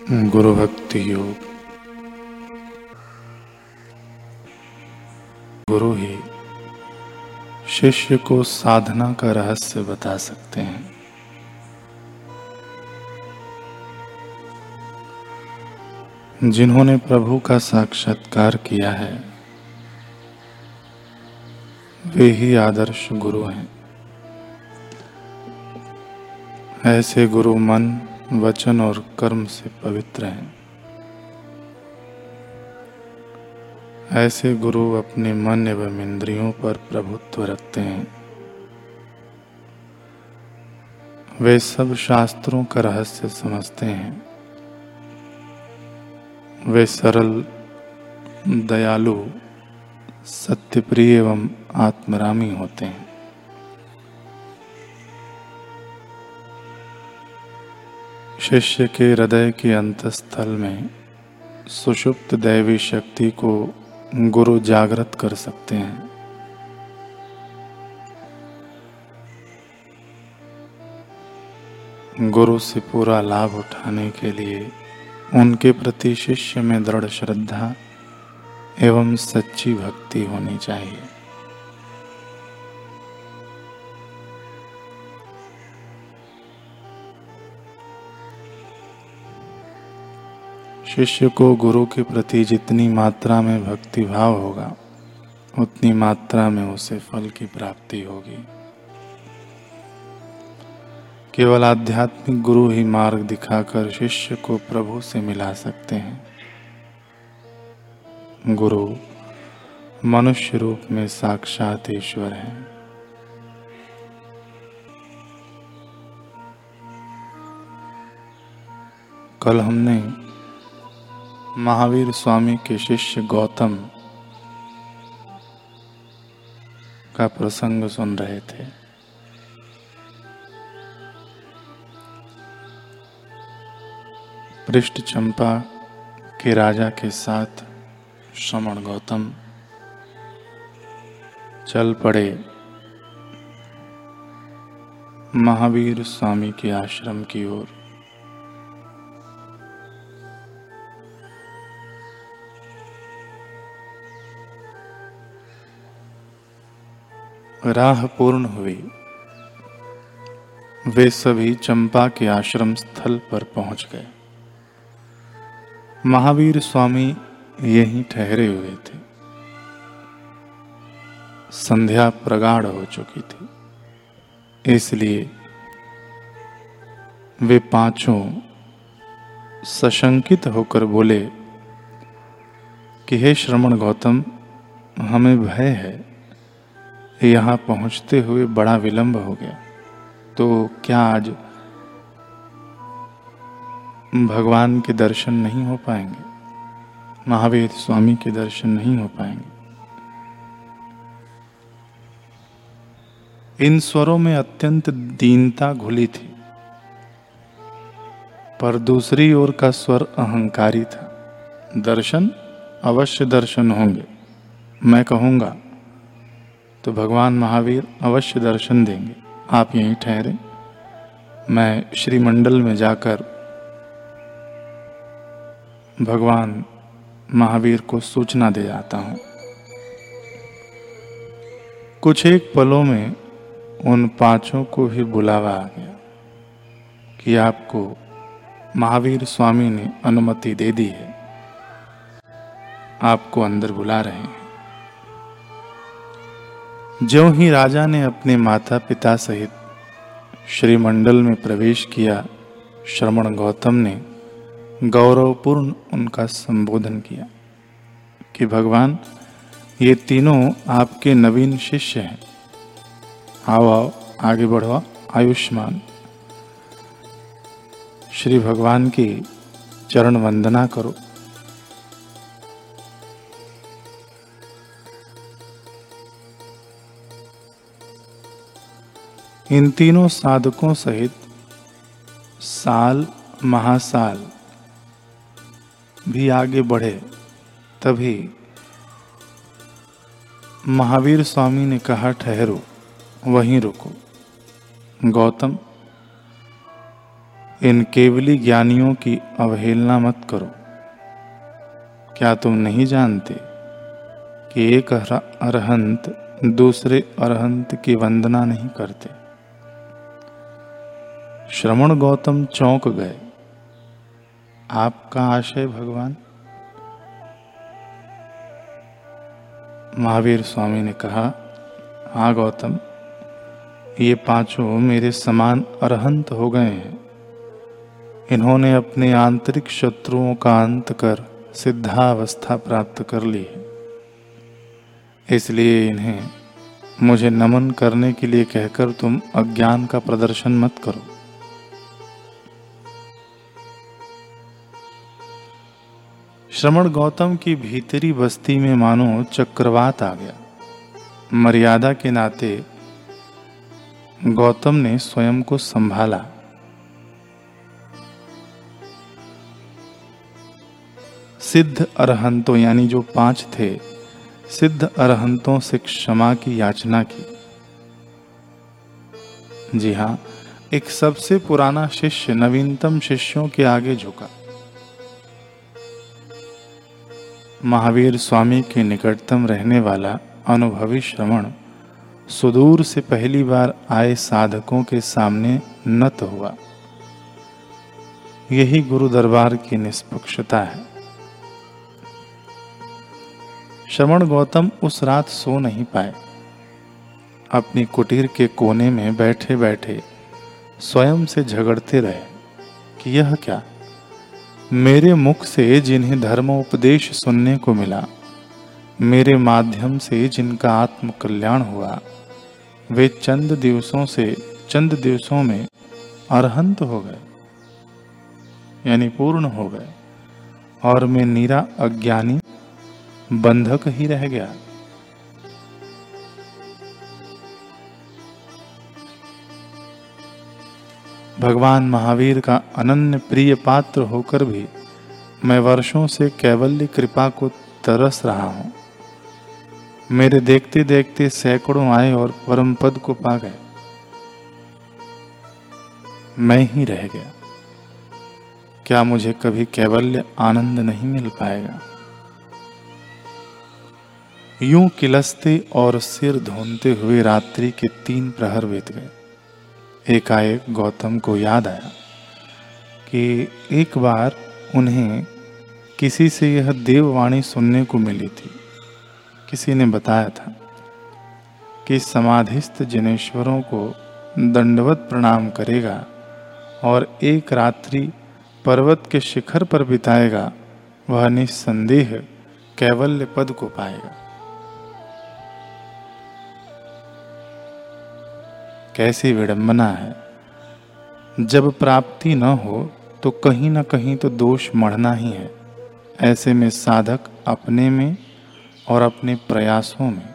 गुरु भक्ति योग। गुरु ही शिष्य को साधना का रहस्य बता सकते हैं। जिन्होंने प्रभु का साक्षात्कार किया है, वे ही आदर्श गुरु हैं। ऐसे गुरु मन वचन और कर्म से पवित्र हैं। ऐसे गुरु अपने मन एवं इंद्रियों पर प्रभुत्व रखते हैं। वे सब शास्त्रों का रहस्य समझते हैं। वे सरल, दयालु, सत्यप्रिय एवं आत्मरामी होते हैं। शिष्य के हृदय के अंतस्थल में सुषुप्त दैवी शक्ति को गुरु जागृत कर सकते हैं। गुरु से पूरा लाभ उठाने के लिए उनके प्रति शिष्य में दृढ़ श्रद्धा एवं सच्ची भक्ति होनी चाहिए। शिष्य को गुरु के प्रति जितनी मात्रा में भक्ति भाव होगा, उतनी मात्रा में उसे फल की प्राप्ति होगी। केवल आध्यात्मिक गुरु ही मार्ग दिखाकर शिष्य को प्रभु से मिला सकते हैं। गुरु मनुष्य रूप में साक्षात ईश्वर है। कल हमने महावीर स्वामी के शिष्य गौतम का प्रसंग सुन रहे थे। पृष्ठ चंपा के राजा के साथ श्रमण गौतम चल पड़े महावीर स्वामी के आश्रम की ओर। राह पूर्ण हुई। वे सभी चंपा के आश्रम स्थल पर पहुँच गए। महावीर स्वामी यहीं ठहरे हुए थे। संध्या प्रगाढ़ हो चुकी थी। इसलिए वे पाँचों सशंकित होकर बोले, कि हे श्रमण गौतम, हमें भय है। यहाँ पहुँचते हुए बड़ा विलंब हो गया। तो क्या आज भगवान के दर्शन नहीं हो पाएँगे? महावीर स्वामी के दर्शन नहीं हो पाएँगे। इन स्वरों में अत्यंत दीनता घुली थी। पर दूसरी ओर का स्वर अहंकारी था। दर्शन अवश्य दर्शन होंगे। मैं कहूँगा तो भगवान महावीर अवश्य दर्शन देंगे। आप यहीं ठहरे। मैं श्रीमंडल में जाकर भगवान महावीर को सूचना दे जाता हूँ। कुछ एक पलों में उन पाँचों को भी बुलावा आ गया कि आपको महावीर स्वामी ने अनुमति दे दी है। आपको अंदर बुला रहे हैं। ज्यों ही राजा ने अपने माता पिता सहित श्रीमंडल में प्रवेश किया श्रमण गौतम ने गौरवपूर्ण उनका संबोधन किया कि, भगवान, ये तीनों आपके नवीन शिष्य हैं। आओ आओ, आगे बढ़ो, आयुष्मान। श्री भगवान की चरण वंदना करो। इन तीनों साधकों सहित साल महासाल भी आगे बढ़े, तभी महावीर स्वामी ने कहा, ठहरो, वहीं रुको। गौतम, इन केवली ज्ञानियों की अवहेलना मत करो। क्या तुम नहीं जानते कि एक अरहंत दूसरे अरहंत की वंदना नहीं करते? श्रवण गौतम चौंक गए। आपका आशय भगवान? महावीर स्वामी ने कहा हाँ गौतम, ये पाँचों मेरे समान अरहंत हो गए हैं। इन्होंने अपने आंतरिक शत्रुओं का अंत कर सिद्धावस्था प्राप्त कर ली है। इसलिए इन्हें मुझे नमन करने के लिए कहकर तुम अज्ञान का प्रदर्शन मत करो। श्रमण गौतम की भीतरी बस्ती में मानो चक्रवात आ गया। मर्यादा के नाते गौतम ने स्वयं को संभाला। सिद्ध अरहंतों यानी जो पाँच थे, सिद्ध अरहंतों से क्षमा की याचना की। जी हाँ, एक सबसे पुराना शिष्य नवीनतम शिष्यों के आगे झुका। महावीर स्वामी के निकटतम रहने वाला अनुभवी श्रवण सुदूर से पहली बार आए साधकों के सामने नत हुआ। यही गुरु दरबार की निष्पक्षता है। श्रवण गौतम उस रात सो नहीं पाए। अपनी कुटीर के कोने में बैठे बैठे स्वयं से झगड़ते रहे कि यह क्या? मेरे मुख से जिन्हें धर्म उपदेश सुनने को मिला, मेरे माध्यम से जिनका आत्म कल्याण हुआ, वे चंद दिवसों से, चंद दिवसों में अरहंत हो गए, यानी पूर्ण हो गए, और मैं नीरा अज्ञानी बंधक ही रह गया। भगवान महावीर का अनन्य प्रिय पात्र होकर भी मैं वर्षों से कैवल्य कृपा को तरस रहा हूँ। मेरे देखते देखते सैकड़ों आए और परम पद को पा गए। मैं ही रह गया। क्या मुझे कभी कैवल्य आनंद नहीं मिल पाएगा? यूँ किलसते और सिर धोनते हुए रात्रि के तीन प्रहर बीत गए। एकाएक गौतम को याद आया कि एक बार उन्हें किसी से यह देववाणी सुनने को मिली थी। किसी ने बताया था कि समाधिस्थ जिनेश्वरों को दंडवत प्रणाम करेगा और एक रात्रि पर्वत के शिखर पर बिताएगा, वह निस्संदेह कैवल्य पद को पाएगा। कैसी विडंबना है? जब प्राप्ति न हो तो कहीं ना कहीं तो दोष मढ़ना ही है। ऐसे में साधक अपने में और अपने प्रयासों में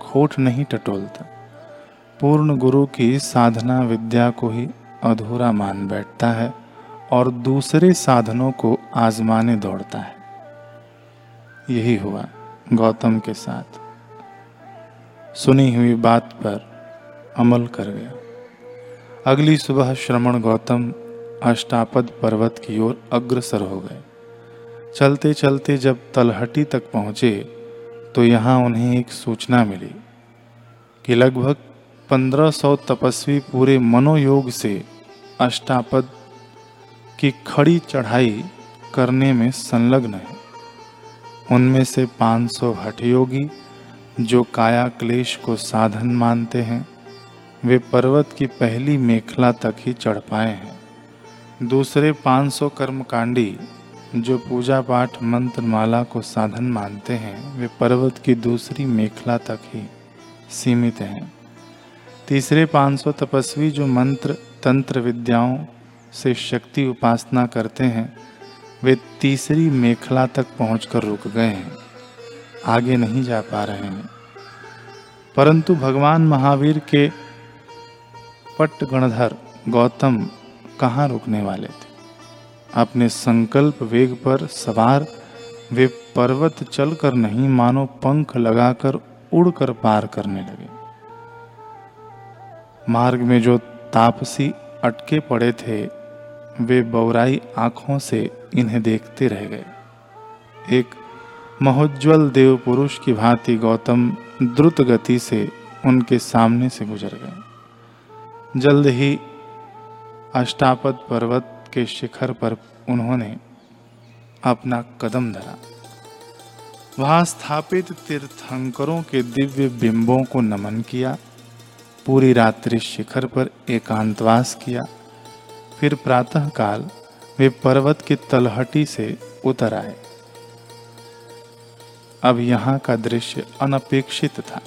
खोट नहीं टटोलता। पूर्ण गुरु की साधना विद्या को ही अधूरा मान बैठता है और दूसरे साधनों को आजमाने दौड़ता है। यही हुआ गौतम के साथ। सुनी हुई बात पर अमल कर गया। अगली सुबह श्रमण गौतम अष्टापद पर्वत की ओर अग्रसर हो गए। चलते चलते जब तलहटी तक पहुँचे तो यहाँ उन्हें एक सूचना मिली कि लगभग पंद्रह सौ तपस्वी पूरे मनोयोग से अष्टापद की खड़ी चढ़ाई करने में संलग्न है। उनमें से 500 हठयोगी जो काया क्लेश को साधन मानते हैं वे पर्वत की पहली मेखला तक ही चढ़ पाए हैं। दूसरे 500 कर्मकांडी, जो पूजा पाठ मंत्र माला को साधन मानते हैं, वे पर्वत की दूसरी मेखला तक ही सीमित हैं। तीसरे 500 तपस्वी, जो मंत्र, तंत्र विद्याओं से शक्ति उपासना करते हैं, वे तीसरी मेखला तक पहुंचकर रुक गए हैं। आगे नहीं जा पा रहे हैं। परंतु भगवान महावीर के पट्ट गणधर गौतम कहाँ रुकने वाले थे? अपने संकल्प वेग पर सवार, वे पर्वत चलकर नहीं मानो पंख लगाकर उड़कर पार करने लगे। मार्ग में जो तापसी अटके पड़े थे, वे बौराई आँखों से इन्हें देखते रह गए। एक महोज्वल देव पुरुष की भांति गौतम द्रुत गति से उनके सामने से गुजर गए। जल्द ही अष्टापद पर्वत के शिखर पर उन्होंने अपना कदम धरा। वहाँ स्थापित तीर्थंकरों के दिव्य बिंबों को नमन किया, पूरी रात्रि शिखर पर एकांतवास किया। फिर प्रातःकाल वे पर्वत की तलहटी से उतर आए। अब यहाँ का दृश्य अनपेक्षित था।